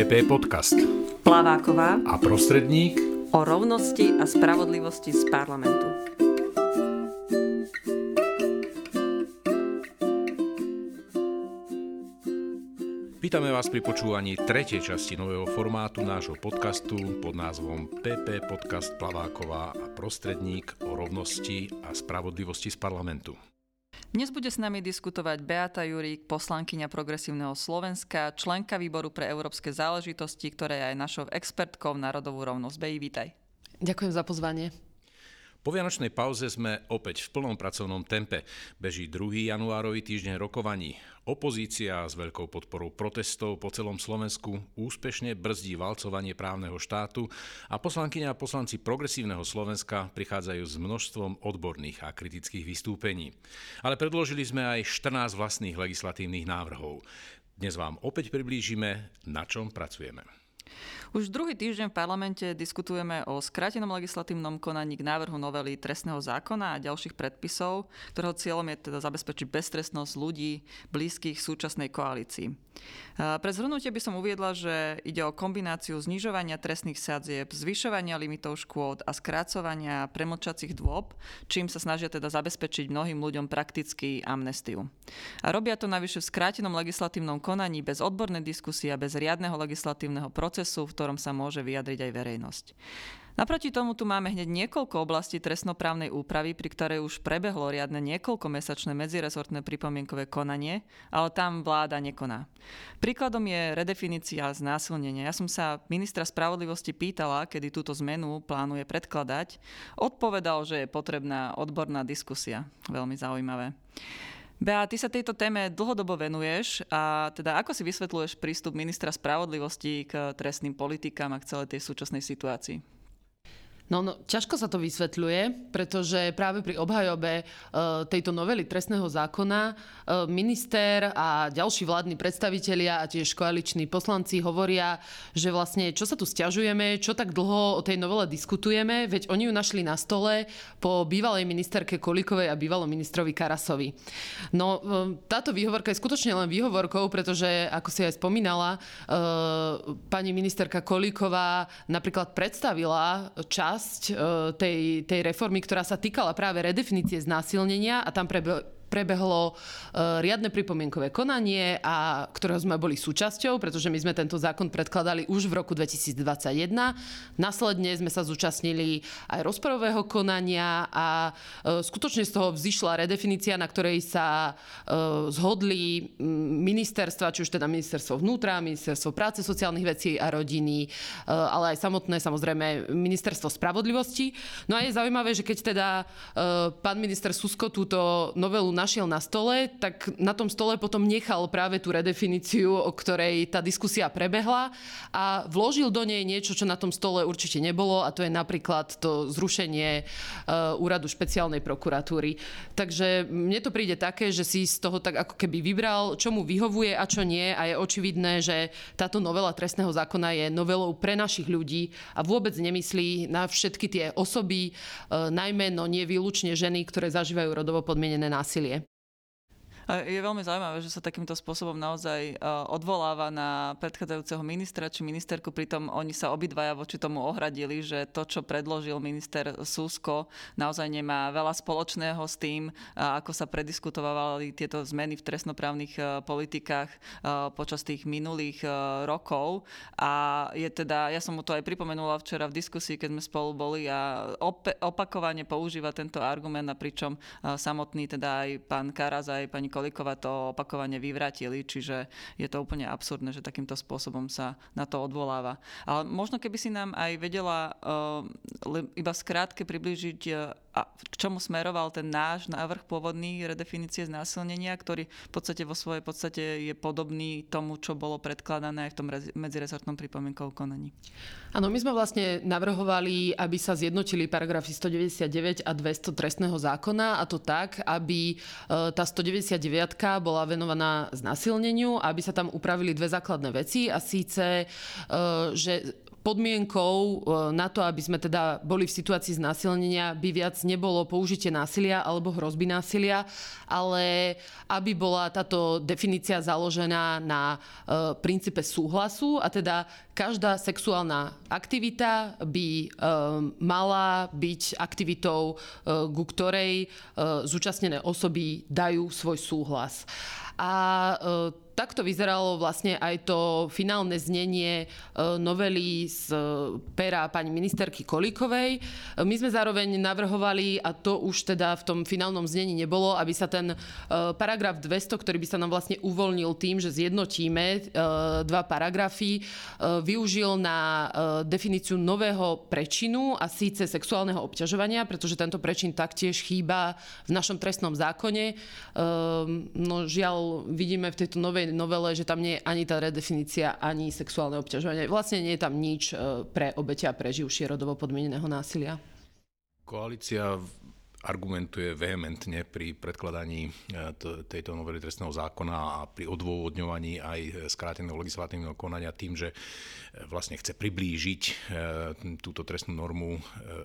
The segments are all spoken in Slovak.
PP Podcast. Plaváková a prostredník o rovnosti a spravodlivosti z parlamentu. Vítame vás pri počúvaní tretej časti nového formátu nášho podcastu pod názvom PP Podcast Plaváková a prostredník o rovnosti a spravodlivosti z parlamentu. Dnes bude s nami diskutovať Beata Jurík, poslankyňa Progresívneho Slovenska, členka výboru pre európske záležitosti, ktorá je aj našou expertkou v národovú rovnosť. Beji, vítaj. Ďakujem za pozvanie. Po vianočnej pauze sme opäť v plnom pracovnom tempe. Beží 2. januárový týždeň rokovaní. Opozícia s veľkou podporou protestov po celom Slovensku úspešne brzdí valcovanie právneho štátu a poslankyňa a poslanci progresívneho Slovenska prichádzajú s množstvom odborných a kritických vystúpení. Ale predložili sme aj 14 vlastných legislatívnych návrhov. Dnes vám opäť priblížime, na čom pracujeme. Už druhý týždeň v parlamente diskutujeme o skrátenom legislatívnom konaní k návrhu novely trestného zákona a ďalších predpisov, ktorého cieľom je teda zabezpečiť beztrestnosť ľudí blízkych súčasnej koalícii. Pre zhrnutie by som uviedla, že ide o kombináciu znižovania trestných sadzieb, zvyšovania limitov škôd a skrácovania premočacích dôb, čím sa snažia teda zabezpečiť mnohým ľuďom praktický amnestiu. A robia to navyše v skrátenom legislatívnom konaní bez odbornej diskusie a bez riadneho legislatívneho procesu, v ktorom sa môže vyjadriť aj verejnosť. Naproti tomu tu máme hneď niekoľko oblastí trestnoprávnej úpravy, pri ktorej už prebehlo riadne niekoľkomesačné medzirezortné pripomienkové konanie, ale tam vláda nekoná. Príkladom je redefinícia znásilnenia. Ja som sa ministra spravodlivosti pýtala, kedy túto zmenu plánuje predkladať. Odpovedal, že je potrebná odborná diskusia. Veľmi zaujímavé. Bea, ty sa tejto téme dlhodobo venuješ a teda ako si vysvetľuješ prístup ministra spravodlivosti k trestným politikám a k celej tej súčasnej situácii? No, no, ťažko sa to vysvetľuje, pretože práve pri obhajobe e, tejto novely trestného zákona e, minister a ďalší vládni predstavitelia a tiež koaliční poslanci hovoria, že vlastne čo sa tu stiažujeme, čo tak dlho o tej novele diskutujeme, veď oni ju našli na stole po bývalej ministerke Kolíkovej a bývalom ministrovi Karasovi. No, e, táto výhovorka je skutočne len výhovorkou, pretože, ako si aj spomínala, pani ministerka Kolíková napríklad predstavila čas časť e, tej, tej reformy, ktorá sa týkala práve redefinície znásilnenia a tam pre, prebehlo uh, riadne pripomienkové konanie, a ktorého sme boli súčasťou, pretože my sme tento zákon predkladali už v roku 2021. Následne sme sa zúčastnili aj rozporového konania a uh, skutočne z toho vzýšla redefinícia, na ktorej sa uh, zhodli ministerstva, či už teda ministerstvo vnútra, ministerstvo práce, sociálnych vecí a rodiny, ale aj samotné samozrejme ministerstvo spravodlivosti. No a je zaujímavé, že keď teda pán minister Susko túto novelu našiel na stole, tak na tom stole potom nechal práve tú redefiníciu, o ktorej tá diskusia prebehla a vložil do nej niečo, čo na tom stole určite nebolo a to je napríklad to zrušenie uh, úradu špeciálnej prokuratúry. Takže mne to príde také, že si z toho tak ako keby vybral, čo mu vyhovuje a čo nie a je očividné, že táto novela trestného zákona je novelou pre našich ľudí a vôbec nemyslí na všetky tie osoby, uh, najmä no nie výlučne ženy, ktoré zažívajú rodovo podmienené násilie. Je veľmi zaujímavé, že sa takýmto spôsobom naozaj e, odvoláva na predchádzajúceho ministra či ministerku, pritom oni sa obidvaja voči tomu ohradili, že to, čo predložil minister Susko, naozaj nemá veľa spoločného s tým, ako sa prediskutovali tieto zmeny v trestnoprávnych e, politikách e, počas tých minulých rokov. A je teda, ja som mu to aj pripomenula včera v diskusii, keď sme spolu boli a opakovane používa tento argument a pričom samotný teda aj pán Karas, aj pani Kolíková to opakovane vyvratili, čiže je to úplne absurdné, že takýmto spôsobom sa na to odvoláva. Ale možno keby si nám aj vedela uh, iba skrátke približiť uh, a k čomu smeroval ten náš návrh pôvodný redefinície znásilnenia, ktorý v podstate vo svojej podstate je podobný tomu, čo bolo predkladané aj v tom medzirezortnom pripomienkovom konaní. Áno, my sme vlastne navrhovali, aby sa zjednotili paragrafy 199 a 200 trestného zákona a to tak, aby e, tá 199 bola venovaná znásilneniu, aby sa tam upravili dve základné veci a síce, e, že podmienkou e, na to, aby sme teda boli v situácii znásilnenia, by viac nebolo použitie násilia alebo hrozby násilia, ale aby bola táto definícia založená na princípe súhlasu a teda každá sexuálna aktivita by mala byť aktivitou, ku ktorej zúčastnené osoby dajú svoj súhlas. A takto vyzeralo vlastne aj to finálne znenie e, novely z e, pera pani ministerky Kolíkovej. E, my sme zároveň navrhovali, a to už teda v tom finálnom znení nebolo, aby sa ten paragraf 200, ktorý by sa nám vlastne uvoľnil tým, že zjednotíme dva paragrafy, využil na definíciu nového prečinu a síce sexuálneho obťažovania, pretože tento prečin taktiež chýba v našom trestnom zákone. No žiaľ, vidíme v tejto novej novele, že tam nie je ani tá redefinícia, ani sexuálne obťažovanie. Vlastne nie je tam nič e, pre obete a preživšie rodovo podmieneného násilia. Koalícia argumentuje vehementne pri predkladaní e, tejto novely trestného zákona a pri odôvodňovaní aj skráteného legislatívneho konania tým, že e, vlastne chce priblížiť e, túto trestnú normu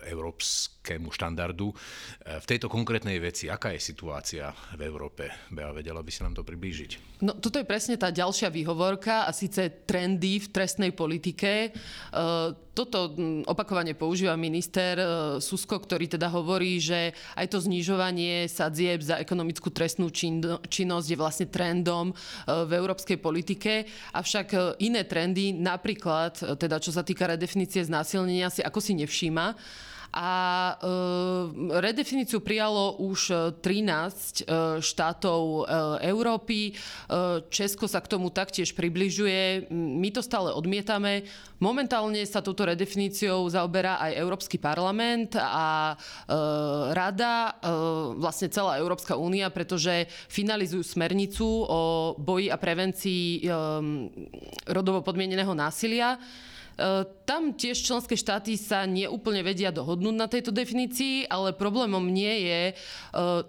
európskemu štandardu. V tejto konkrétnej veci, aká je situácia v Európe? Bea, vedela by si nám to priblížiť? No, toto je presne tá ďalšia výhovorka a síce trendy v trestnej politike. Toto opakovane používa minister Susko, ktorý teda hovorí, že aj to znižovanie sadzieb za ekonomickú trestnú činnosť je vlastne trendom e, v európskej politike, avšak e, iné trendy, napríklad, e, teda čo sa týka redefinície znásilnenia, si ako si nevšíma a e, redefiníciu prijalo už 13 e, štátov e, Európy. Česko sa k tomu taktiež približuje. My to stále odmietame. Momentálne sa touto redefiníciou zaoberá aj Európsky parlament a rada, vlastne celá Európska únia, pretože finalizujú smernicu o boji a prevencii rodovo podmieneného násilia. E, tam tiež členské štáty sa neúplne vedia dohodnúť na tejto definícii, ale problémom nie je e,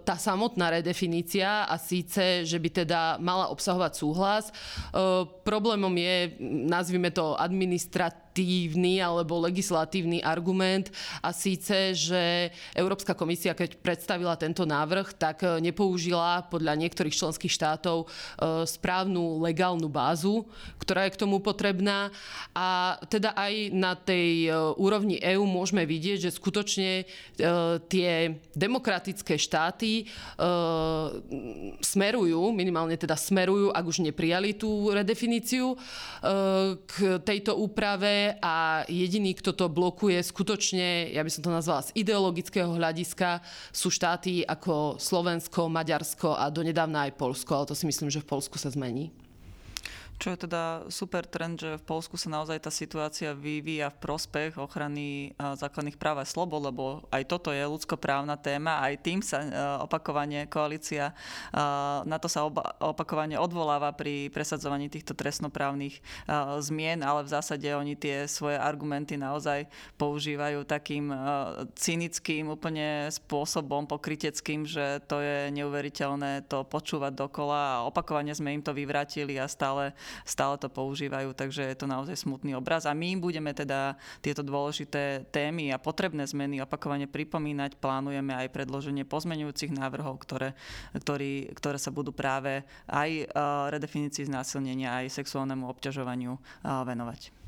tá samotná redefinícia a síce, že by teda mala obsahovať súhlas. E, problémom je, nazvime to administratívne legislatívny alebo legislatívny argument a síce, že Európska komisia, keď predstavila tento návrh, tak e, nepoužila podľa niektorých členských štátov e, správnu legálnu bázu, ktorá je k tomu potrebná. A teda aj na tej e, úrovni EÚ môžeme vidieť, že skutočne tie demokratické štáty smerujú, minimálne teda smerujú, ak už neprijali tú redefiníciu k tejto úprave a jediný, kto to blokuje skutočne, ja by som to nazvala z ideologického hľadiska, sú štáty ako Slovensko, Maďarsko a donedávna aj Polsko, ale to si myslím, že v Polsku sa zmení. Čo je teda super trend, že v Polsku sa naozaj tá situácia vyvíja v prospech ochrany základných práv a slobod, lebo aj toto je ľudskoprávna téma, aj tým sa opakovane koalícia na to sa opakovane odvoláva pri presadzovaní týchto trestnoprávnych zmien, ale v zásade oni tie svoje argumenty naozaj používajú takým cynickým úplne spôsobom, pokryteckým, že to je neuveriteľné to počúvať dokola a opakovane sme im to vyvratili a stále stále to používajú, takže je to naozaj smutný obraz. A my budeme teda tieto dôležité témy a potrebné zmeny opakovane pripomínať. Plánujeme aj predloženie pozmeňujúcich návrhov, ktoré, ktorý, ktoré sa budú práve aj e, redefinícii znásilnenia, aj sexuálnemu obťažovaniu e, venovať.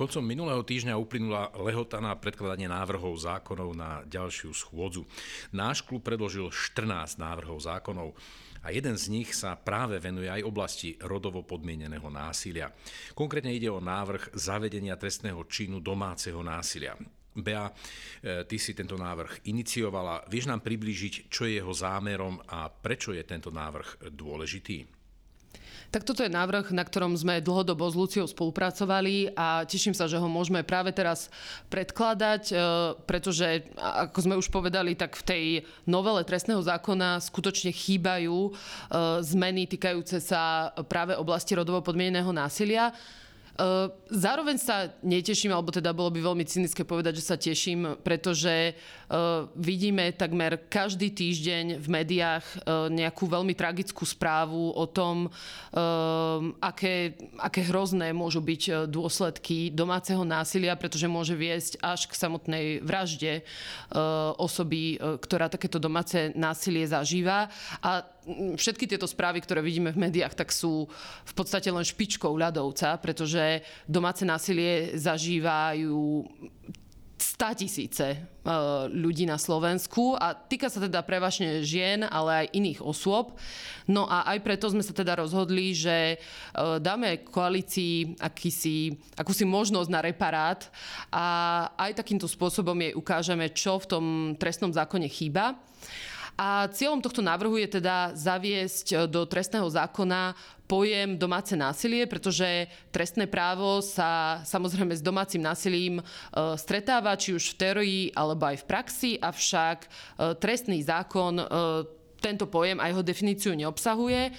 Koncom minulého týždňa uplynula lehota na predkladanie návrhov zákonov na ďalšiu schôdzu. Náš klub predložil 14 návrhov zákonov a jeden z nich sa práve venuje aj oblasti rodovo podmieneného násilia. Konkrétne ide o návrh zavedenia trestného činu domáceho násilia. Bea, e, ty si tento návrh iniciovala. Vieš nám priblížiť, čo je jeho zámerom a prečo je tento návrh dôležitý? Tak toto je návrh, na ktorom sme dlhodobo s Luciou spolupracovali a teším sa, že ho môžeme práve teraz predkladať, e, pretože, ako sme už povedali, tak v tej novele trestného zákona skutočne chýbajú e, zmeny týkajúce sa práve oblasti rodovo podmieneného násilia. Zároveň sa neteším, alebo teda bolo by veľmi cynické povedať, že sa teším, pretože vidíme takmer každý týždeň v médiách nejakú veľmi tragickú správu o tom, aké, aké hrozné môžu byť dôsledky domáceho násilia, pretože môže viesť až k samotnej vražde osoby, ktorá takéto domáce násilie zažíva. A všetky tieto správy, ktoré vidíme v médiách, tak sú v podstate len špičkou ľadovca, pretože domáce násilie zažívajú 100 tisíce e, ľudí na Slovensku a týka sa teda prevažne žien, ale aj iných osôb. No a aj preto sme sa teda rozhodli, že e, dáme koalícii akýsi, akúsi možnosť na reparát a aj takýmto spôsobom jej ukážeme, čo v tom trestnom zákone chýba. A cieľom tohto návrhu je teda zaviesť e, do trestného zákona pojem domáce násilie, pretože trestné právo sa samozrejme s domácim násilím e, stretáva, či už v teórii alebo aj v praxi, avšak e, trestný zákon tento pojem a jeho definíciu neobsahuje.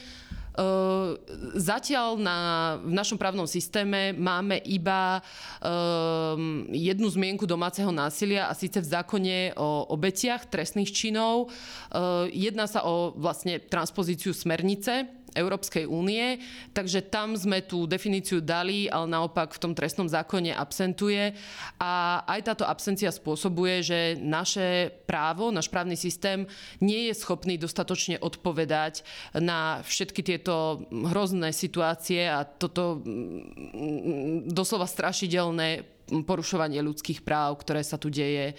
Ehm, zatiaľ na, v našom právnom systéme máme iba um, jednu zmienku domáceho násilia a síce v zákone o obetiach trestných činov. Uh, jedná sa o vlastne transpozíciu smernice Európskej únie, takže tam sme tú definíciu dali, ale naopak v tom trestnom zákone absentuje. A aj táto absencia spôsobuje, že naše právo, náš právny systém nie je schopný dostatočne odpovedať na všetky tieto hrozné situácie a toto mm, doslova strašidelné porušovanie ľudských práv, ktoré sa tu deje e,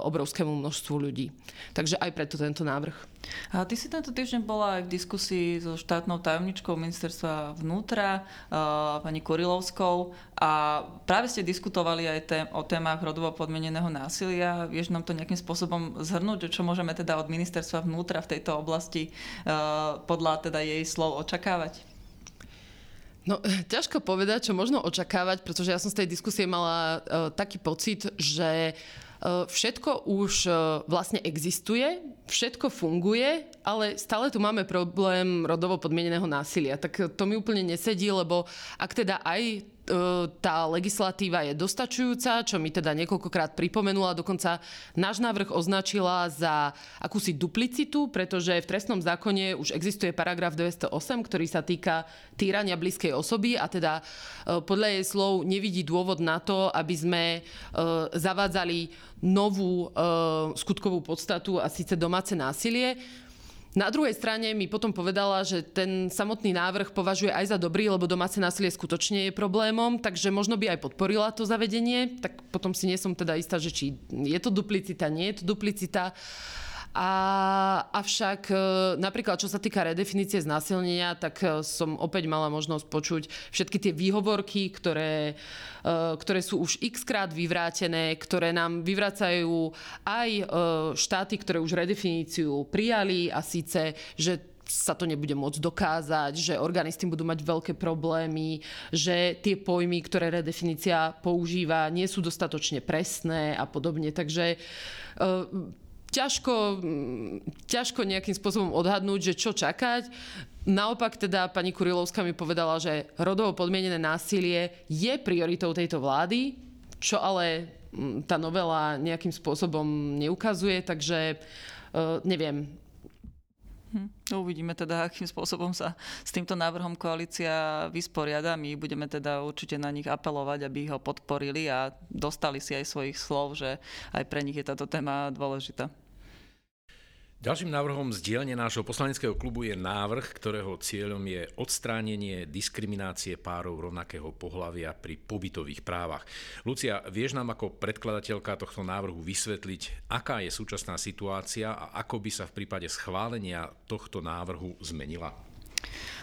obrovskému množstvu ľudí. Takže aj preto tento návrh. A ty si tento týždeň bola aj v diskusii so štátnou tajomničkou ministerstva vnútra, e, pani Kurilovskou a práve ste diskutovali aj tém, o témach rodovo podmieneného násilia. Vieš nám to nejakým spôsobom zhrnúť, čo môžeme teda od ministerstva vnútra v tejto oblasti e, podľa teda jej slov očakávať? No, ťažko povedať, čo možno očakávať, pretože ja som z tej diskusie mala uh, taký pocit, že uh, všetko už uh, vlastne existuje, všetko funguje, ale stále tu máme problém rodovo podmieneného násilia. Tak to mi úplne nesedí, lebo ak teda aj E, tá legislatíva je dostačujúca, čo mi teda niekoľkokrát pripomenula. Dokonca náš návrh označila za akúsi duplicitu, pretože v trestnom zákone už existuje paragraf 208, ktorý sa týka týrania blízkej osoby a teda e, podľa jej slov nevidí dôvod na to, aby sme e, zavádzali novú skutkovú podstatu a síce domáce násilie. Na druhej strane mi potom povedala, že ten samotný návrh považuje aj za dobrý, lebo domáce násilie skutočne je problémom, takže možno by aj podporila to zavedenie, tak potom si nie som teda istá, že či je to duplicita, nie je to duplicita. A, avšak e, napríklad, čo sa týka redefinície znásilnenia, tak e, som opäť mala možnosť počuť všetky tie výhovorky, ktoré, e, ktoré sú už x krát vyvrátené, ktoré nám vyvracajú aj štáty, ktoré už redefiníciu prijali a síce, že sa to nebude môcť dokázať, že orgány s tým budú mať veľké problémy, že tie pojmy, ktoré redefinícia používa, nie sú dostatočne presné a podobne. Takže ťažko, ťažko nejakým spôsobom odhadnúť, že čo čakať. Naopak teda pani Kurilovská mi povedala, že rodovo podmienené násilie je prioritou tejto vlády, čo ale mm, tá novela nejakým spôsobom neukazuje, takže uh, neviem, Hm. Uvidíme teda, akým spôsobom sa s týmto návrhom koalícia vysporiada. My budeme teda určite na nich apelovať, aby ho podporili a dostali si aj svojich slov, že aj pre nich je táto téma dôležitá. Ďalším návrhom z dielne nášho poslaneckého klubu je návrh, ktorého cieľom je odstránenie diskriminácie párov rovnakého pohľavia pri pobytových právach. Lucia, vieš nám ako predkladateľka tohto návrhu vysvetliť, aká je súčasná situácia a ako by sa v prípade schválenia tohto návrhu zmenila?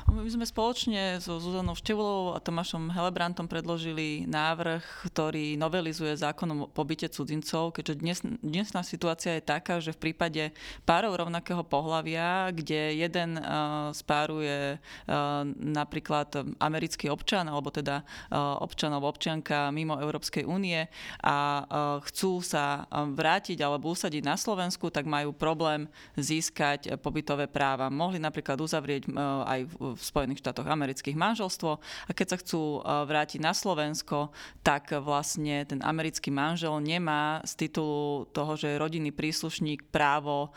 My sme spoločne so Zuzanou Števlovou a Tomášom Helebrantom predložili návrh, ktorý novelizuje zákon o pobyte cudzincov, keďže dnes, dnesná situácia je taká, že v prípade párov rovnakého pohľavia, kde jeden uh, z páru je uh, napríklad americký občan, alebo teda uh, občan alebo občianka mimo Európskej únie a chcú sa vrátiť alebo usadiť na Slovensku, tak majú problém získať pobytové práva. Mohli napríklad uzavrieť aj v Spojených štátoch amerických manželstvo a keď sa chcú vrátiť na Slovensko, tak vlastne ten americký manžel nemá z titulu toho, že je rodinný príslušník právo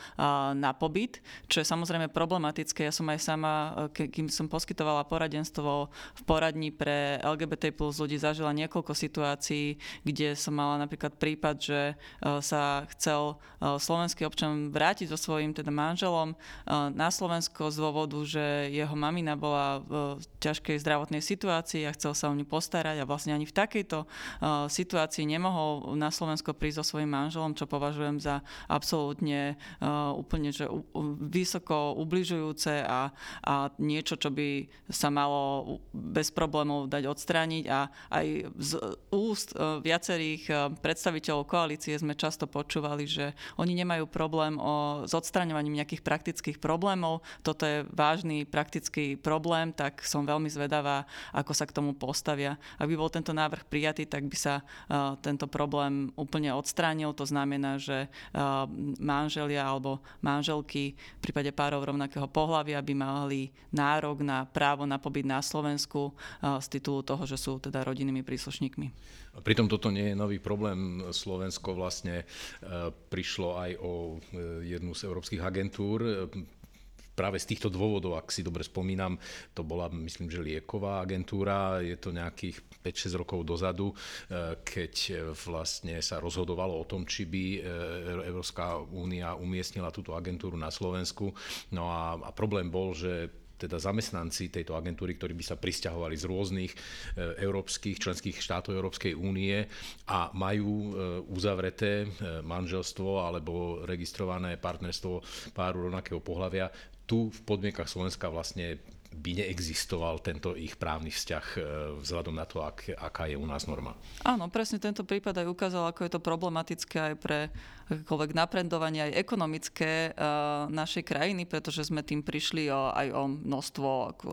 na pobyt, čo je samozrejme problematické. Ja som aj sama, kým som poskytovala poradenstvo v poradni pre LGBT plus ľudí, zažila niekoľko situácií, kde som mala napríklad prípad, že sa chcel slovenský občan vrátiť so svojím teda manželom na Slovensko z dôvodu, že jeho mamina bola v ťažkej zdravotnej situácii a chcel sa o ňu postarať a vlastne ani v takejto situácii nemohol na Slovensko prísť so svojím manželom, čo považujem za absolútne úplne že vysoko ubližujúce a, a niečo, čo by sa malo bez problémov dať odstrániť a aj z úst viacerých predstaviteľov koalície sme často počúvali, že oni nemajú problém o, s odstraňovaním nejakých praktických problémov. Toto je vážny praktický problém, tak som veľmi zvedavá, ako sa k tomu postavia. Ak by bol tento návrh prijatý, tak by sa uh, tento problém úplne odstránil. To znamená, že uh, manželia alebo manželky v prípade párov rovnakého pohľavia by mali nárok na právo na pobyt na Slovensku uh, z titulu toho, že sú teda rodinnými príslušníkmi. Pritom toto nie je nový problém. Slovensko vlastne prišlo aj o jednu z európskych agentúr práve z týchto dôvodov, ak si dobre spomínam, to bola, myslím, že lieková agentúra, je to nejakých 5-6 rokov dozadu, e, keď vlastne sa rozhodovalo o tom, či by e, Európska únia umiestnila túto agentúru na Slovensku. No a, a problém bol, že teda zamestnanci tejto agentúry, ktorí by sa pristahovali z rôznych e, európskych členských štátov Európskej únie a majú uzavreté manželstvo alebo registrované partnerstvo páru rovnakého pohľavia, tu v podmienkach Slovenska vlastne by neexistoval tento ich právny vzťah e, vzhľadom na to, ak, aká je u nás norma. Áno, presne tento prípad aj ukázal, ako je to problematické aj pre akékoľvek naprendovanie aj ekonomické uh, našej krajiny, pretože sme tým prišli aj o množstvo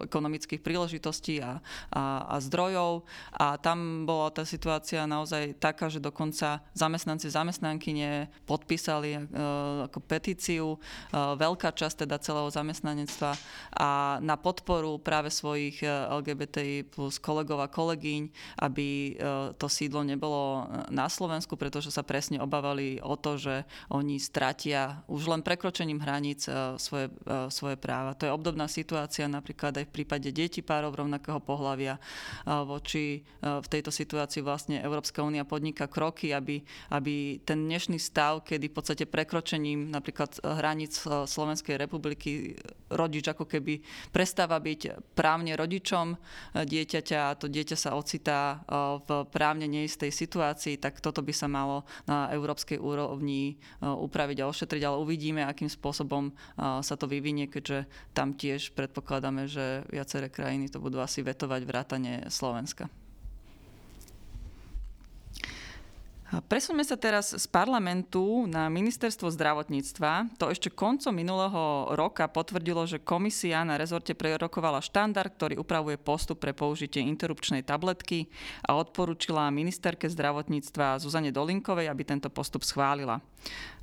ekonomických príležitostí a, a, a zdrojov. A tam bola tá situácia naozaj taká, že dokonca zamestnanci, zamestnankyne podpísali uh, ako petíciu, uh, veľká časť teda celého zamestnanectva. A na podporu práve svojich LGBTI plus kolegov a kolegyň, aby to sídlo nebolo na Slovensku, pretože sa presne obávali o to, že že oni stratia už len prekročením hraníc e, svoje, e, svoje práva. To je obdobná situácia napríklad aj v prípade detí párov rovnakého pohľavia. E, voči v tejto situácii vlastne Európska únia podniká kroky, aby, aby ten dnešný stav, kedy v podstate prekročením napríklad hraníc Slovenskej republiky rodič ako keby prestáva byť právne rodičom dieťaťa a to dieťa sa ocitá v právne neistej situácii, tak toto by sa malo na európskej úrovni E, upraviť a ošetriť, ale uvidíme, akým spôsobom e, sa to vyvinie, keďže tam tiež predpokladáme, že viaceré krajiny to budú asi vetovať vrátane Slovenska. Presuňme sa teraz z parlamentu na ministerstvo zdravotníctva. To ešte koncom minulého roka potvrdilo, že komisia na rezorte prerokovala štandard, ktorý upravuje postup pre použitie interrupčnej tabletky a odporúčila ministerke zdravotníctva Zuzane Dolinkovej, aby tento postup schválila.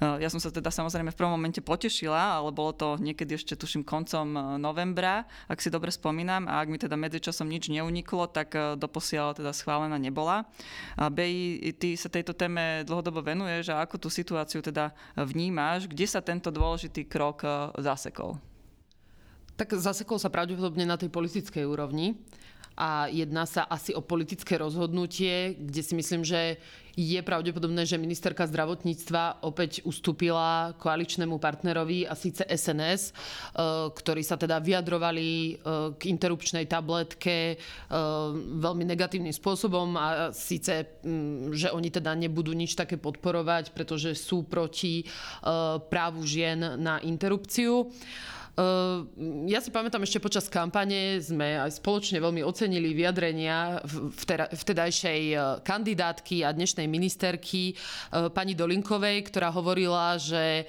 Eh, ja som sa teda samozrejme v prvom momente potešila, ale bolo to niekedy ešte tuším koncom eh, novembra, ak si dobre spomínam, a ak mi teda medzičasom nič neuniklo, tak eh, doposiaľ teda schválená nebola. BI, ty sa tejto téme dlhodobo venuješ a ako tú situáciu teda vnímáš, kde sa tento dôležitý krok zasekol? Tak zasekol sa pravdepodobne na tej politickej úrovni a jedná sa asi o politické rozhodnutie, kde si myslím, že je pravdepodobné, že ministerka zdravotníctva opäť ustúpila koaličnému partnerovi a síce SNS, e, ktorí sa teda vyjadrovali e, k interrupčnej tabletke e, veľmi negatívnym spôsobom a síce, že oni teda nebudú nič také podporovať, pretože sú proti právu žien na interrupciu. Ehm, ja si pamätám ešte počas kampane sme aj spoločne veľmi ocenili vyjadrenia vtedajšej e, kandidátky a dnešnej ministerky e, pani Dolinkovej, ktorá hovorila, že e,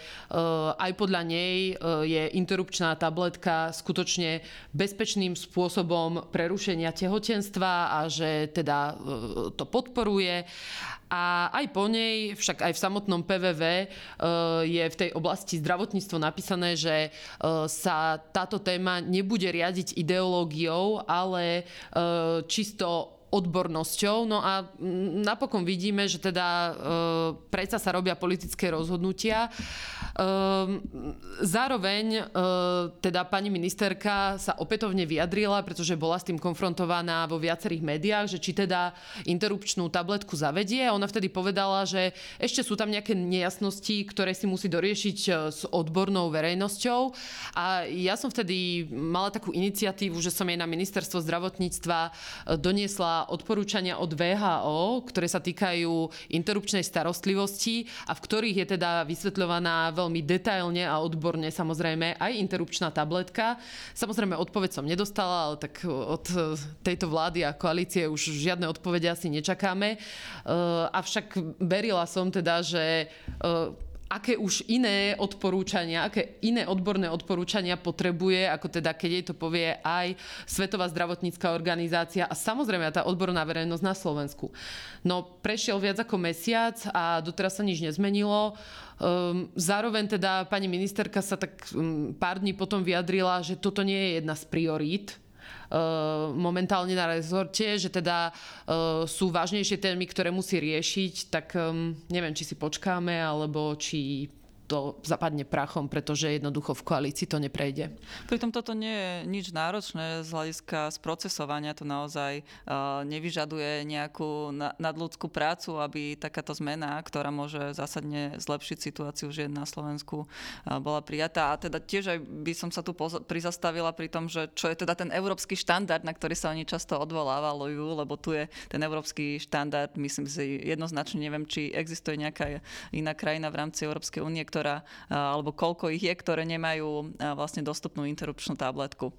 aj podľa nej je interrupčná tabletka skutočne bezpečným spôsobom prerušenia tehotenstva a že teda to podporuje A aj po nej, však aj v samotnom PVV je v tej oblasti zdravotníctvo napísané, že sa táto téma nebude riadiť ideológiou, ale čisto odbornosťou. No a napokon vidíme, že teda e, predsa sa robia politické rozhodnutia. E, zároveň e, teda pani ministerka sa opätovne vyjadrila, pretože bola s tým konfrontovaná vo viacerých médiách, že či teda interrupčnú tabletku zavedie. Ona vtedy povedala, že ešte sú tam nejaké nejasnosti, ktoré si musí doriešiť e, s odbornou verejnosťou. A ja som vtedy mala takú iniciatívu, že som jej na ministerstvo zdravotníctva e, odporúčania od VHO, ktoré sa týkajú interrupčnej starostlivosti a v ktorých je teda vysvetľovaná veľmi detailne a odborne samozrejme aj interrupčná tabletka. Samozrejme odpoveď som nedostala, ale tak od tejto vlády a koalície už žiadne odpovede asi nečakáme. Avšak verila som teda, že aké už iné odporúčania, aké iné odborné odporúčania potrebuje, ako teda keď jej to povie aj Svetová zdravotnícká organizácia a samozrejme tá odborná verejnosť na Slovensku. No prešiel viac ako mesiac a doteraz sa nič nezmenilo. Um, zároveň teda pani ministerka sa tak um, pár dní potom vyjadrila, že toto nie je jedna z priorít momentálne na rezorte, že teda eh, sú vážnejšie témy, ktoré musí riešiť, tak ehm, neviem, či si počkáme, alebo či to zapadne prachom, pretože jednoducho v koalícii to neprejde. Pritom toto nie je nič náročné z hľadiska sprocesovania. To naozaj uh, nevyžaduje nejakú nadľudskú prácu, aby takáto zmena, ktorá môže zásadne zlepšiť situáciu žien na Slovensku, uh, bola prijatá. A teda tiež aj by som sa tu prizastavila pri tom, že čo je teda ten európsky štandard, na ktorý sa oni často odvolávajú, lebo tu je ten európsky štandard, myslím si jednoznačne, neviem, či existuje nejaká iná krajina v rámci Európskej únie, ktorá, alebo koľko ich je, ktoré nemajú vlastne dostupnú interrupčnú tabletku.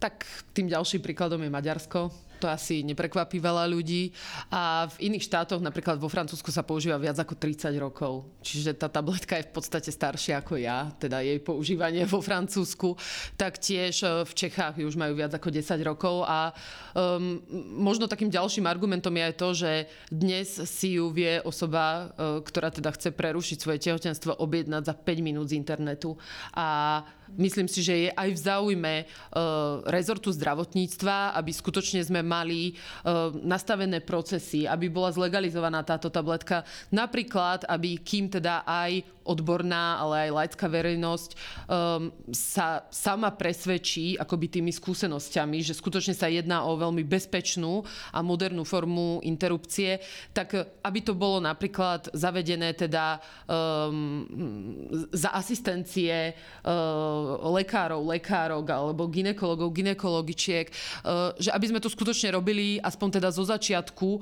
Tak tým ďalším príkladom je Maďarsko to asi neprekvapí veľa ľudí. A v iných štátoch, napríklad vo Francúzsku sa používa viac ako 30 rokov. Čiže tá tabletka je v podstate staršia ako ja, teda jej používanie vo Francúzsku. Taktiež e, v Čechách už majú viac ako 10 rokov a um, možno takým ďalším argumentom je aj to, že dnes si ju vie osoba, uh, ktorá teda chce prerušiť svoje tehotenstvo, objednať za 5 minút z internetu. A myslím si, že je aj v záujme uh, rezortu zdravotníctva, aby skutočne sme mali uh, nastavené procesy, aby bola zlegalizovaná táto tabletka. Napríklad, aby kým teda aj odborná, ale aj laická verejnosť um, sa sama presvedčí akoby tými skúsenosťami, že skutočne sa jedná o veľmi bezpečnú a modernú formu interrupcie, tak aby to bolo napríklad zavedené teda um, za asistencie uh, lekárov, lekárok alebo ginekologov, ginekologičiek, uh, že aby sme to skutočne robili aspoň teda zo začiatku e,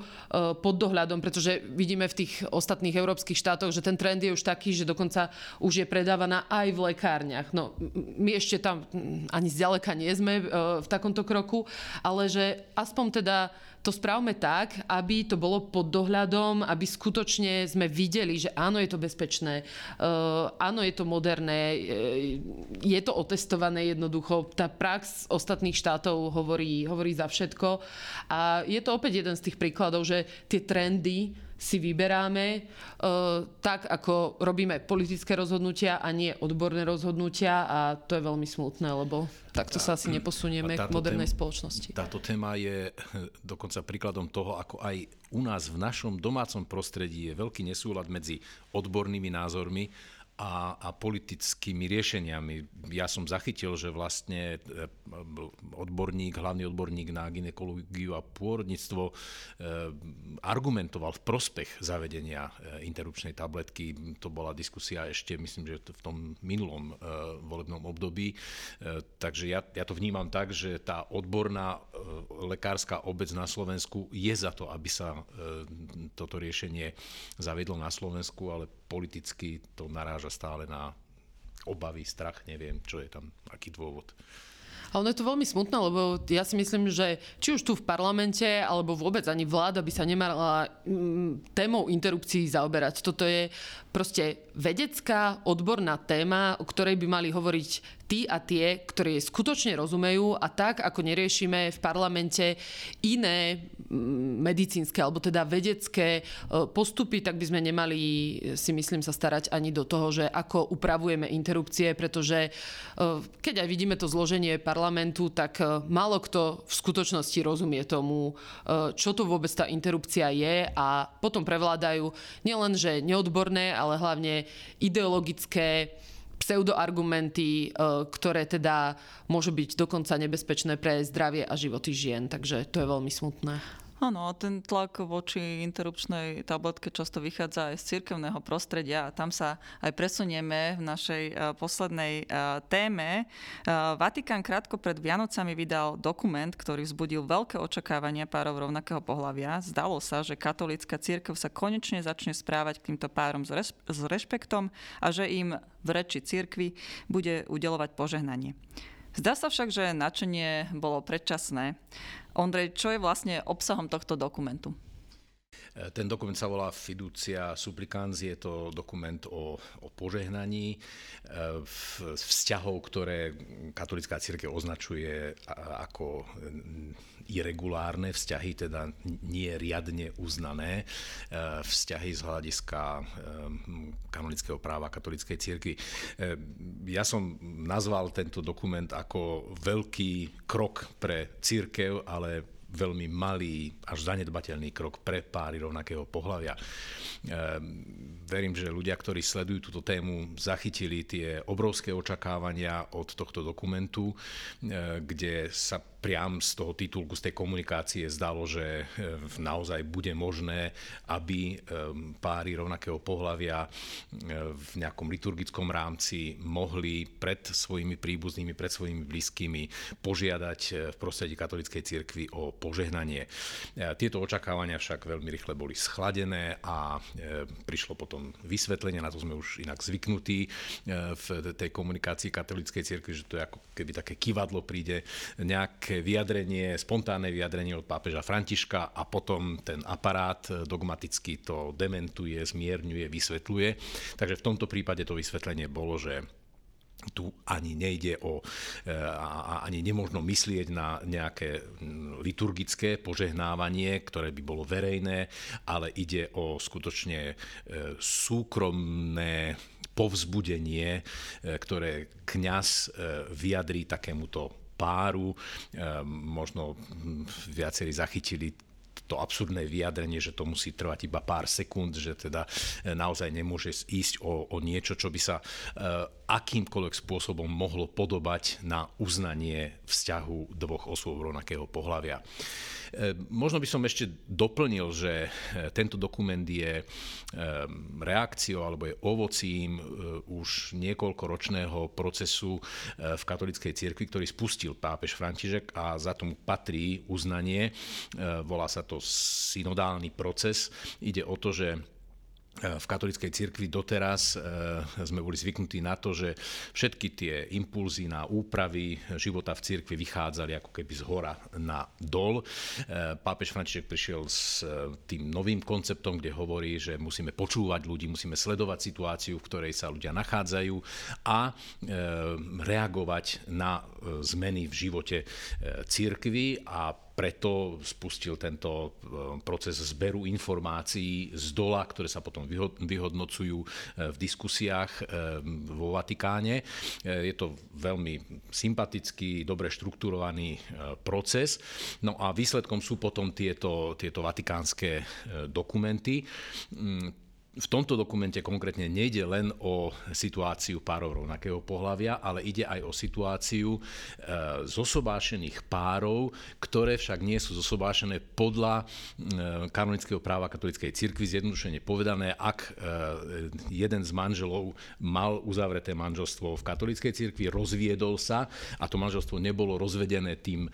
pod dohľadom, pretože vidíme v tých ostatných európskych štátoch, že ten trend je už taký, že dokonca už je predávaná aj v lekárniach. No, my ešte tam ani zďaleka nie sme e, v takomto kroku, ale že aspoň teda to správme tak, aby to bolo pod dohľadom, aby skutočne sme videli, že áno, je to bezpečné, uh, áno, je to moderné, je to otestované jednoducho. Tá prax ostatných štátov hovorí, hovorí za všetko. A je to opäť jeden z tých príkladov, že tie trendy si vyberáme e, tak, ako robíme politické rozhodnutia a nie odborné rozhodnutia a to je veľmi smutné, lebo takto sa asi neposunieme k modernej téma, spoločnosti. Táto téma je dokonca príkladom toho, ako aj u nás v našom domácom prostredí je veľký nesúlad medzi odbornými názormi a, a politickými riešeniami. Ja som zachytil, že vlastne e, odborník, hlavný odborník na ginekológiu a pôrodníctvo e, argumentoval v prospech zavedenia e, interrupčnej tabletky. To bola diskusia ešte, myslím, že v tom minulom volebnom období. Takže ja, ja to vnímam tak, že tá odborná lekárska obec na Slovensku je za to, aby sa toto riešenie zavedlo na Slovensku, ale politicky to naráža stále na obavy, strach, neviem, čo je tam, aký dôvod. A ono je to veľmi smutné, lebo ja si myslím, že či už tu v parlamente, alebo vôbec ani vláda by sa nemala mm, témou interrupcií zaoberať. Toto je proste vedecká, odborná téma, o ktorej by mali hovoriť tí a tie, ktorí skutočne rozumejú a tak, ako neriešime v parlamente iné mm, medicínske alebo teda vedecké e, postupy, tak by sme nemali si myslím sa starať ani do toho, že ako upravujeme interrupcie, pretože e, keď aj vidíme to zloženie parlamentu, tak e, málo kto v skutočnosti rozumie tomu, čo to vôbec tá interrupcia je a potom prevládajú nielen, že neodborné, ale hlavne ideologické pseudoargumenty, e, ktoré teda môžu byť dokonca nebezpečné pre zdravie a životy žien. Takže to je veľmi smutné. Áno, ten tlak voči interrupčnej tabletke často vychádza aj z cirkevného prostredia a tam sa aj presunieme v našej uh, poslednej uh, téme. Uh, Vatikán krátko pred Vianocami vydal dokument, ktorý vzbudil veľké očakávania párov rovnakého pohľavia. Zdalo sa, že katolická cirkev sa konečne začne správať k týmto párom s, s rešpektom a že im v reči cirkvi bude udelovať požehnanie. Zdá sa však, že načenie bolo predčasné. Ondrej, čo je vlastne obsahom tohto dokumentu? E, ten dokument sa volá Fiducia Supplicans, je to dokument o, o požehnaní e, vzťahov, ktoré katolická církev označuje ako irregulárne vzťahy, teda nie riadne uznané e, vzťahy z hľadiska kanonického práva katolíckej církvy. Ja som nazval tento dokument ako veľký krok pre církev, ale veľmi malý až zanedbateľný krok pre páry rovnakého pohľavia. Ehm, verím, že ľudia, ktorí sledujú túto tému, zachytili tie obrovské očakávania od tohto dokumentu, ehm, kde sa priam z toho titulku, z tej komunikácie zdalo, že ehm, naozaj bude možné, aby páry rovnakého pohľavia v nejakom liturgickom rámci mohli pred svojimi príbuznými, pred svojimi blízkymi požiadať v prostredí katolíckej cirkvi o požehnanie. Tieto očakávania však veľmi rýchle boli schladené a prišlo potom vysvetlenie, na to sme už inak zvyknutí v tej komunikácii katolíckej cirkvi, že to je ako keby také kivadlo príde, nejaké vyjadrenie, spontánne vyjadrenie od pápeža Františka a potom ten aparát dogmaticky to dementuje, zmierňuje, vysvetľuje. Takže v tomto prípade to vysvetlenie bolo, že tu ani nejde o, e, a ani nemožno myslieť na nejaké liturgické požehnávanie, ktoré by bolo verejné, ale ide o skutočne e, súkromné povzbudenie, ktoré kňaz vyjadrí takémuto páru. Možno viacerí zachytili to absurdné vyjadrenie, že to musí trvať iba pár sekúnd, že teda e, naozaj nemôže ísť o, o niečo, čo by sa e, akýmkoľvek spôsobom mohlo podobať na uznanie vzťahu dvoch osôb rovnakého pohľavia. Možno by som ešte doplnil, že e, tento dokument je e, reakciou alebo je ovocím už niekoľkoročného procesu v katolickej cirkvi, ktorý spustil pápež František a za tomu patrí uznanie. Volá sa to synodálny proces. Ide o to, že v katolickej cirkvi doteraz e, sme boli zvyknutí na to, že všetky tie impulzy na úpravy života v cirkvi vychádzali ako keby z hora na dol. E, pápež František prišiel s e, tým novým konceptom, kde hovorí, že musíme počúvať ľudí, musíme sledovať situáciu, v ktorej sa ľudia nachádzajú a reagovať na zmeny v živote cirkvi a preto spustil tento e, proces zberu informácií z dola, ktoré sa potom vyhodnocujú e, v diskusiách e, vo Vatikáne. Je to veľmi sympatický, dobre štrukturovaný proces. No a výsledkom sú potom tieto, tieto vatikánske dokumenty mm, v tomto dokumente konkrétne nejde len o situáciu párov rovnakého pohľavia, ale ide aj o situáciu e, zosobášených párov, ktoré však nie sú zosobášené podľa e, kanonického práva katolíckej cirkvi. Zjednodušene povedané, ak e, jeden z manželov mal uzavreté manželstvo v katolíckej cirkvi, rozviedol sa a to manželstvo nebolo rozvedené tým e,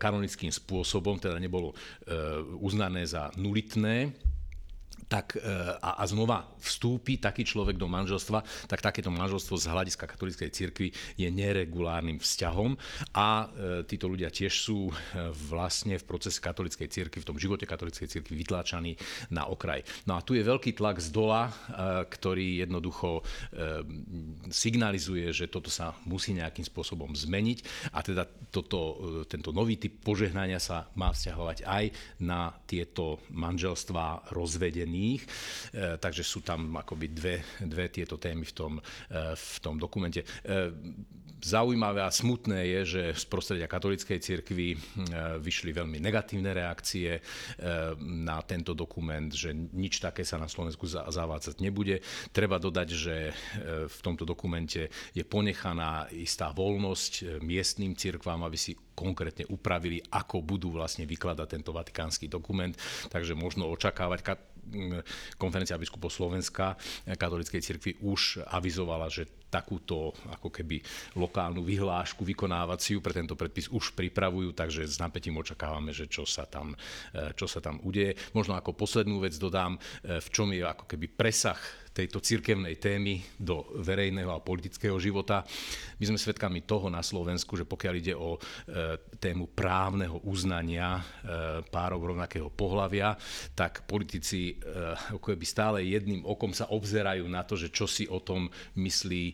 kanonickým spôsobom, teda nebolo e, uznané za nulitné, tak, e, a, a znova vstúpi taký človek do manželstva, tak takéto manželstvo z hľadiska katolíckej cirkvi je neregulárnym vzťahom a e, títo ľudia tiež sú e, vlastne v procese katolíckej cirkvi, v tom živote katolíckej cirkvi vytláčaní na okraj. No a tu je veľký tlak z dola, ktorý jednoducho signalizuje, že toto sa musí nejakým spôsobom zmeniť a teda toto, tento nový typ požehnania sa má vzťahovať aj na tieto manželstvá rozvedených iných. E, takže sú tam akoby dve, dve tieto témy v tom, e, v tom dokumente. E, zaujímavé a smutné je, že z prostredia katolíckej cirkvi vyšli veľmi negatívne reakcie na tento dokument, že nič také sa na Slovensku zavádzať nebude. Treba dodať, že v tomto dokumente je ponechaná istá voľnosť miestnym cirkvám, aby si konkrétne upravili, ako budú vlastne vykladať tento vatikánsky dokument. Takže možno očakávať, konferencia biskupov Slovenska katolíckej cirkvi už avizovala, že takúto ako keby lokálnu vyhlášku vykonávaciu pre tento predpis už pripravujú, takže s napätím očakávame, že čo sa tam, čo sa tam udeje. Možno ako poslednú vec dodám, v čom je ako keby presah tejto cirkevnej témy do verejného a politického života. My sme svedkami toho na Slovensku, že pokiaľ ide o e, tému právneho uznania e, párov rovnakého pohľavia, tak politici e, ako by stále jedným okom sa obzerajú na to, že čo si o tom myslí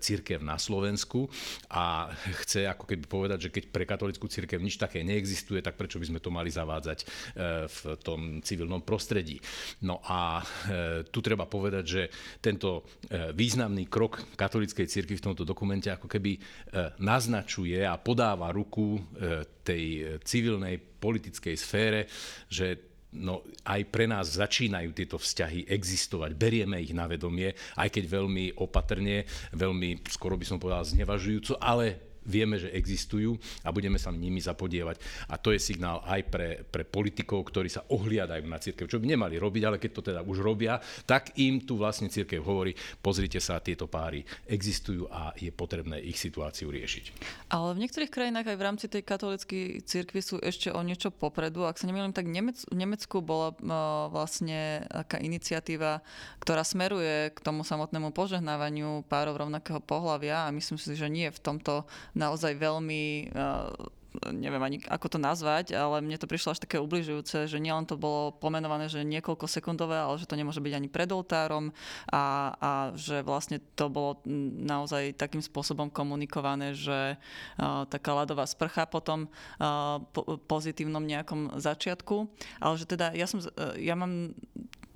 církev na Slovensku a chce ako keby povedať, že keď pre katolickú církev nič také neexistuje, tak prečo by sme to mali zavádzať v tom civilnom prostredí. No a tu treba povedať, že tento e, významný krok katolíckej cirkvi v tomto dokumente ako keby e, naznačuje a podáva ruku e, tej civilnej politickej sfére, že no aj pre nás začínajú tieto vzťahy existovať, berieme ich na vedomie, aj keď veľmi opatrne, veľmi, skoro by som povedal, znevažujúco, ale vieme, že existujú a budeme sa nimi zapodievať. A to je signál aj pre, pre politikov, ktorí sa ohliadajú na církev, čo by nemali robiť, ale keď to teda už robia, tak im tu vlastne církev hovorí, pozrite sa, tieto páry existujú a je potrebné ich situáciu riešiť. Ale v niektorých krajinách aj v rámci tej katolíckej církvy sú ešte o niečo popredu. Ak sa nemýlim, tak v Nemecku bola uh, vlastne taká iniciatíva, ktorá smeruje k tomu samotnému požehnávaniu párov rovnakého pohľavia a myslím si, že nie v tomto naozaj veľmi neviem ani ako to nazvať, ale mne to prišlo až také ubližujúce, že nielen to bolo pomenované, že niekoľko sekundové, ale že to nemôže byť ani pred oltárom a, a že vlastne to bolo naozaj takým spôsobom komunikované, že uh, taká ľadová sprcha po tom uh, po, pozitívnom nejakom začiatku, ale že teda ja som, ja mám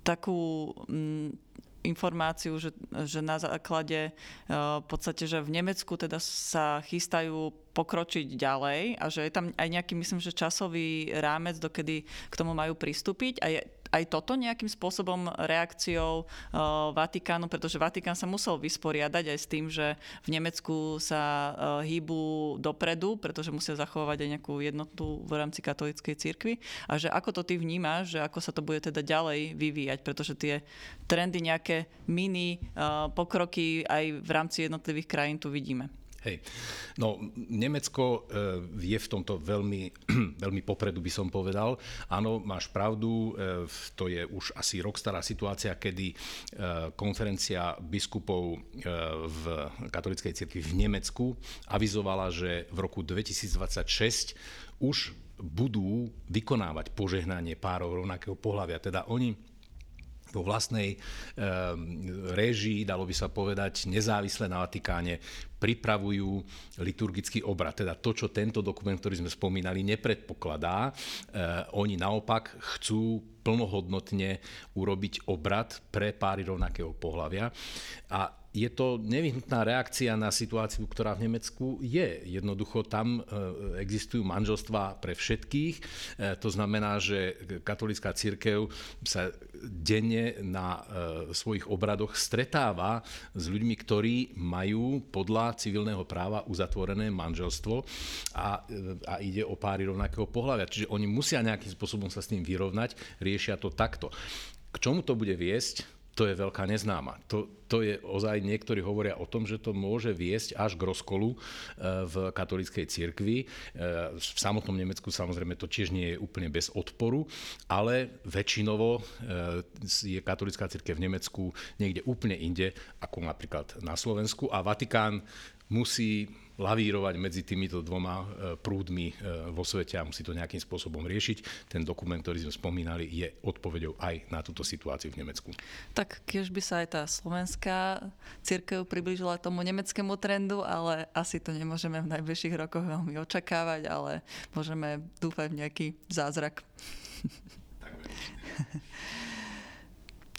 takú um, informáciu, že, že na základe v podstate, že v Nemecku teda sa chystajú pokročiť ďalej a že je tam aj nejaký, myslím, že časový rámec, dokedy k tomu majú pristúpiť a je aj toto nejakým spôsobom reakciou uh, Vatikánu, pretože Vatikán sa musel vysporiadať aj s tým, že v Nemecku sa uh, hýbu dopredu, pretože musia zachovať aj nejakú jednotu v rámci katolíckej cirkvi a že ako to ty vnímaš, že ako sa to bude teda ďalej vyvíjať, pretože tie trendy, nejaké mini uh, pokroky aj v rámci jednotlivých krajín tu vidíme. Hej. No, Nemecko e, je v tomto veľmi, veľmi popredu, by som povedal. Áno, máš pravdu, e, to je už asi rok stará situácia, kedy e, konferencia biskupov v katolíckej cirkvi v Nemecku avizovala, že v roku 2026 už budú vykonávať požehnanie párov rovnakého pohľavia. Teda oni vo vlastnej e, réžii, dalo by sa povedať, nezávisle na Vatikáne, pripravujú liturgický obrad. Teda to, čo tento dokument, ktorý sme spomínali, nepredpokladá. E, oni naopak chcú plnohodnotne urobiť obrad pre páry rovnakého pohľavia. A je to nevyhnutná reakcia na situáciu, ktorá v Nemecku je. Jednoducho tam e, existujú manželstvá pre všetkých. E, to znamená, že katolická církev sa denne na e, svojich obradoch stretáva s ľuďmi, ktorí majú podľa civilného práva uzatvorené manželstvo a, a ide o páry rovnakého pohľavia. Čiže oni musia nejakým spôsobom sa s tým vyrovnať, riešia to takto. K čomu to bude viesť? To je veľká neznáma. To, to je ozaj, niektorí hovoria o tom, že to môže viesť až k rozkolu e, v katolíckej cirkvi. E, v samotnom Nemecku samozrejme to tiež nie je úplne bez odporu, ale väčšinovo e, je katolická cirkev v Nemecku niekde úplne inde, ako napríklad na Slovensku a Vatikán musí lavírovať medzi týmito dvoma e, prúdmi e, vo svete a musí to nejakým spôsobom riešiť. Ten dokument, ktorý sme spomínali, je odpovedou aj na túto situáciu v Nemecku. Tak keď by sa aj tá slovenská církev priblížila tomu nemeckému trendu, ale asi to nemôžeme v najbližších rokoch veľmi očakávať, ale môžeme dúfať v nejaký zázrak. Tak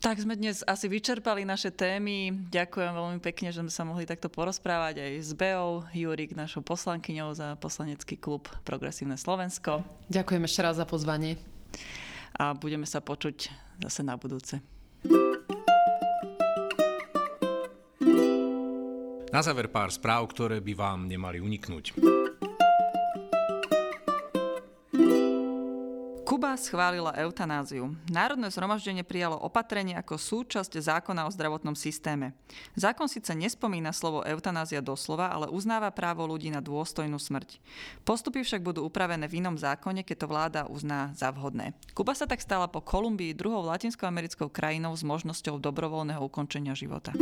Tak sme dnes asi vyčerpali naše témy. Ďakujem veľmi pekne, že sme sa mohli takto porozprávať aj s Beou, Jurik, našou poslankyňou za poslanecký klub Progresívne Slovensko. Ďakujem ešte raz za pozvanie. A budeme sa počuť zase na budúce. Na záver pár správ, ktoré by vám nemali uniknúť. Kuba schválila eutanáziu. Národné zhromaždenie prijalo opatrenie ako súčasť zákona o zdravotnom systéme. Zákon síce nespomína slovo eutanázia doslova, ale uznáva právo ľudí na dôstojnú smrť. Postupy však budú upravené v inom zákone, keď to vláda uzná za vhodné. Kuba sa tak stala po Kolumbii druhou latinskoamerickou krajinou s možnosťou dobrovoľného ukončenia života.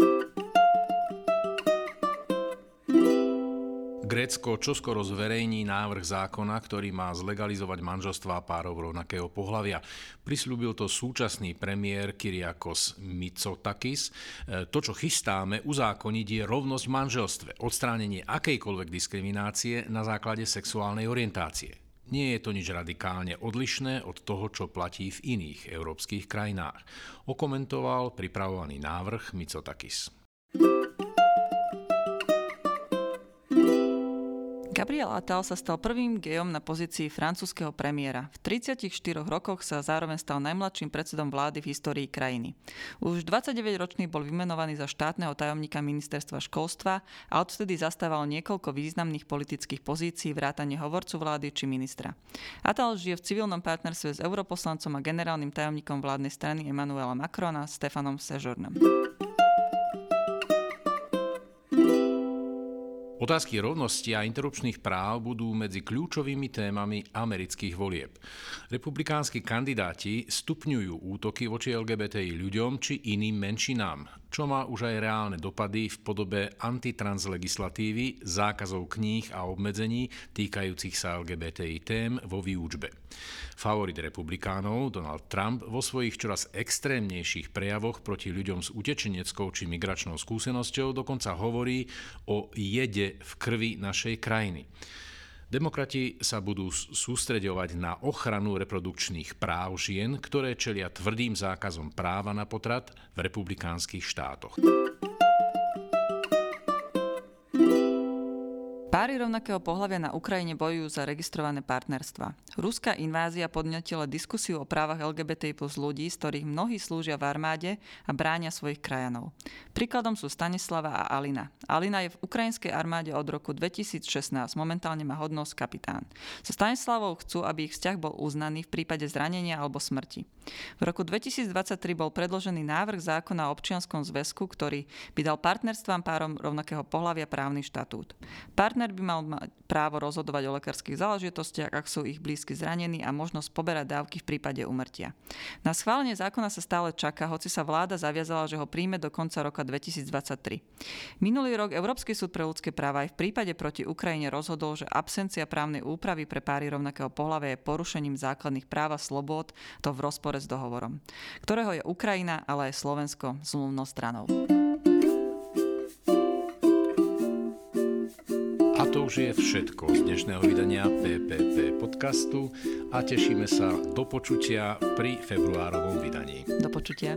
Grécko čoskoro zverejní návrh zákona, ktorý má zlegalizovať manželstvá párov rovnakého pohľavia. Prisľúbil to súčasný premiér Kyriakos Mitsotakis. E, to, čo chystáme uzákoniť, je rovnosť v manželstve, odstránenie akejkoľvek diskriminácie na základe sexuálnej orientácie. Nie je to nič radikálne odlišné od toho, čo platí v iných európskych krajinách. Okomentoval pripravovaný návrh Mitsotakis. Gabriel Attal sa stal prvým gejom na pozícii francúzského premiéra. V 34 rokoch sa zároveň stal najmladším predsedom vlády v histórii krajiny. Už 29-ročný bol vymenovaný za štátneho tajomníka ministerstva školstva a odvtedy zastával niekoľko významných politických pozícií vrátane hovorcu vlády či ministra. Attal žije v civilnom partnerstve s europoslancom a generálnym tajomníkom vládnej strany Emmanuela Macrona Stefanom Sejournem. Otázky rovnosti a interrupčných práv budú medzi kľúčovými témami amerických volieb. Republikánsky kandidáti stupňujú útoky voči LGBTI ľuďom či iným menšinám, čo má už aj reálne dopady v podobe antitrans legislatívy, zákazov kníh a obmedzení týkajúcich sa LGBTI tém vo výučbe. Favorit republikánov Donald Trump vo svojich čoraz extrémnejších prejavoch proti ľuďom s utečeneckou či migračnou skúsenosťou dokonca hovorí o jede v krvi našej krajiny. Demokrati sa budú sústreďovať na ochranu reprodukčných práv žien, ktoré čelia tvrdým zákazom práva na potrat v republikánskych štátoch. Páry rovnakého pohľavia na Ukrajine bojujú za registrované partnerstva. Ruská invázia podnetila diskusiu o právach LGBT plus ľudí, z ktorých mnohí slúžia v armáde a bránia svojich krajanov. Príkladom sú Stanislava a Alina. Alina je v ukrajinskej armáde od roku 2016, momentálne má hodnosť kapitán. So Stanislavou chcú, aby ich vzťah bol uznaný v prípade zranenia alebo smrti. V roku 2023 bol predložený návrh zákona o občianskom zväzku, ktorý by dal partnerstvám párom rovnakého pohľavia právny štatút. Partner Partner by mal mať právo rozhodovať o lekárskych záležitostiach, ak sú ich blízky zranení a možnosť poberať dávky v prípade umrtia. Na schválenie zákona sa stále čaká, hoci sa vláda zaviazala, že ho príjme do konca roka 2023. Minulý rok Európsky súd pre ľudské práva aj v prípade proti Ukrajine rozhodol, že absencia právnej úpravy pre páry rovnakého pohľavia je porušením základných práv a slobod, to v rozpore s dohovorom, ktorého je Ukrajina, ale aj Slovensko zmluvnou stranou. To už je všetko z dnešného vydania PPP podcastu a tešíme sa do počutia pri februárovom vydaní. Do počutia.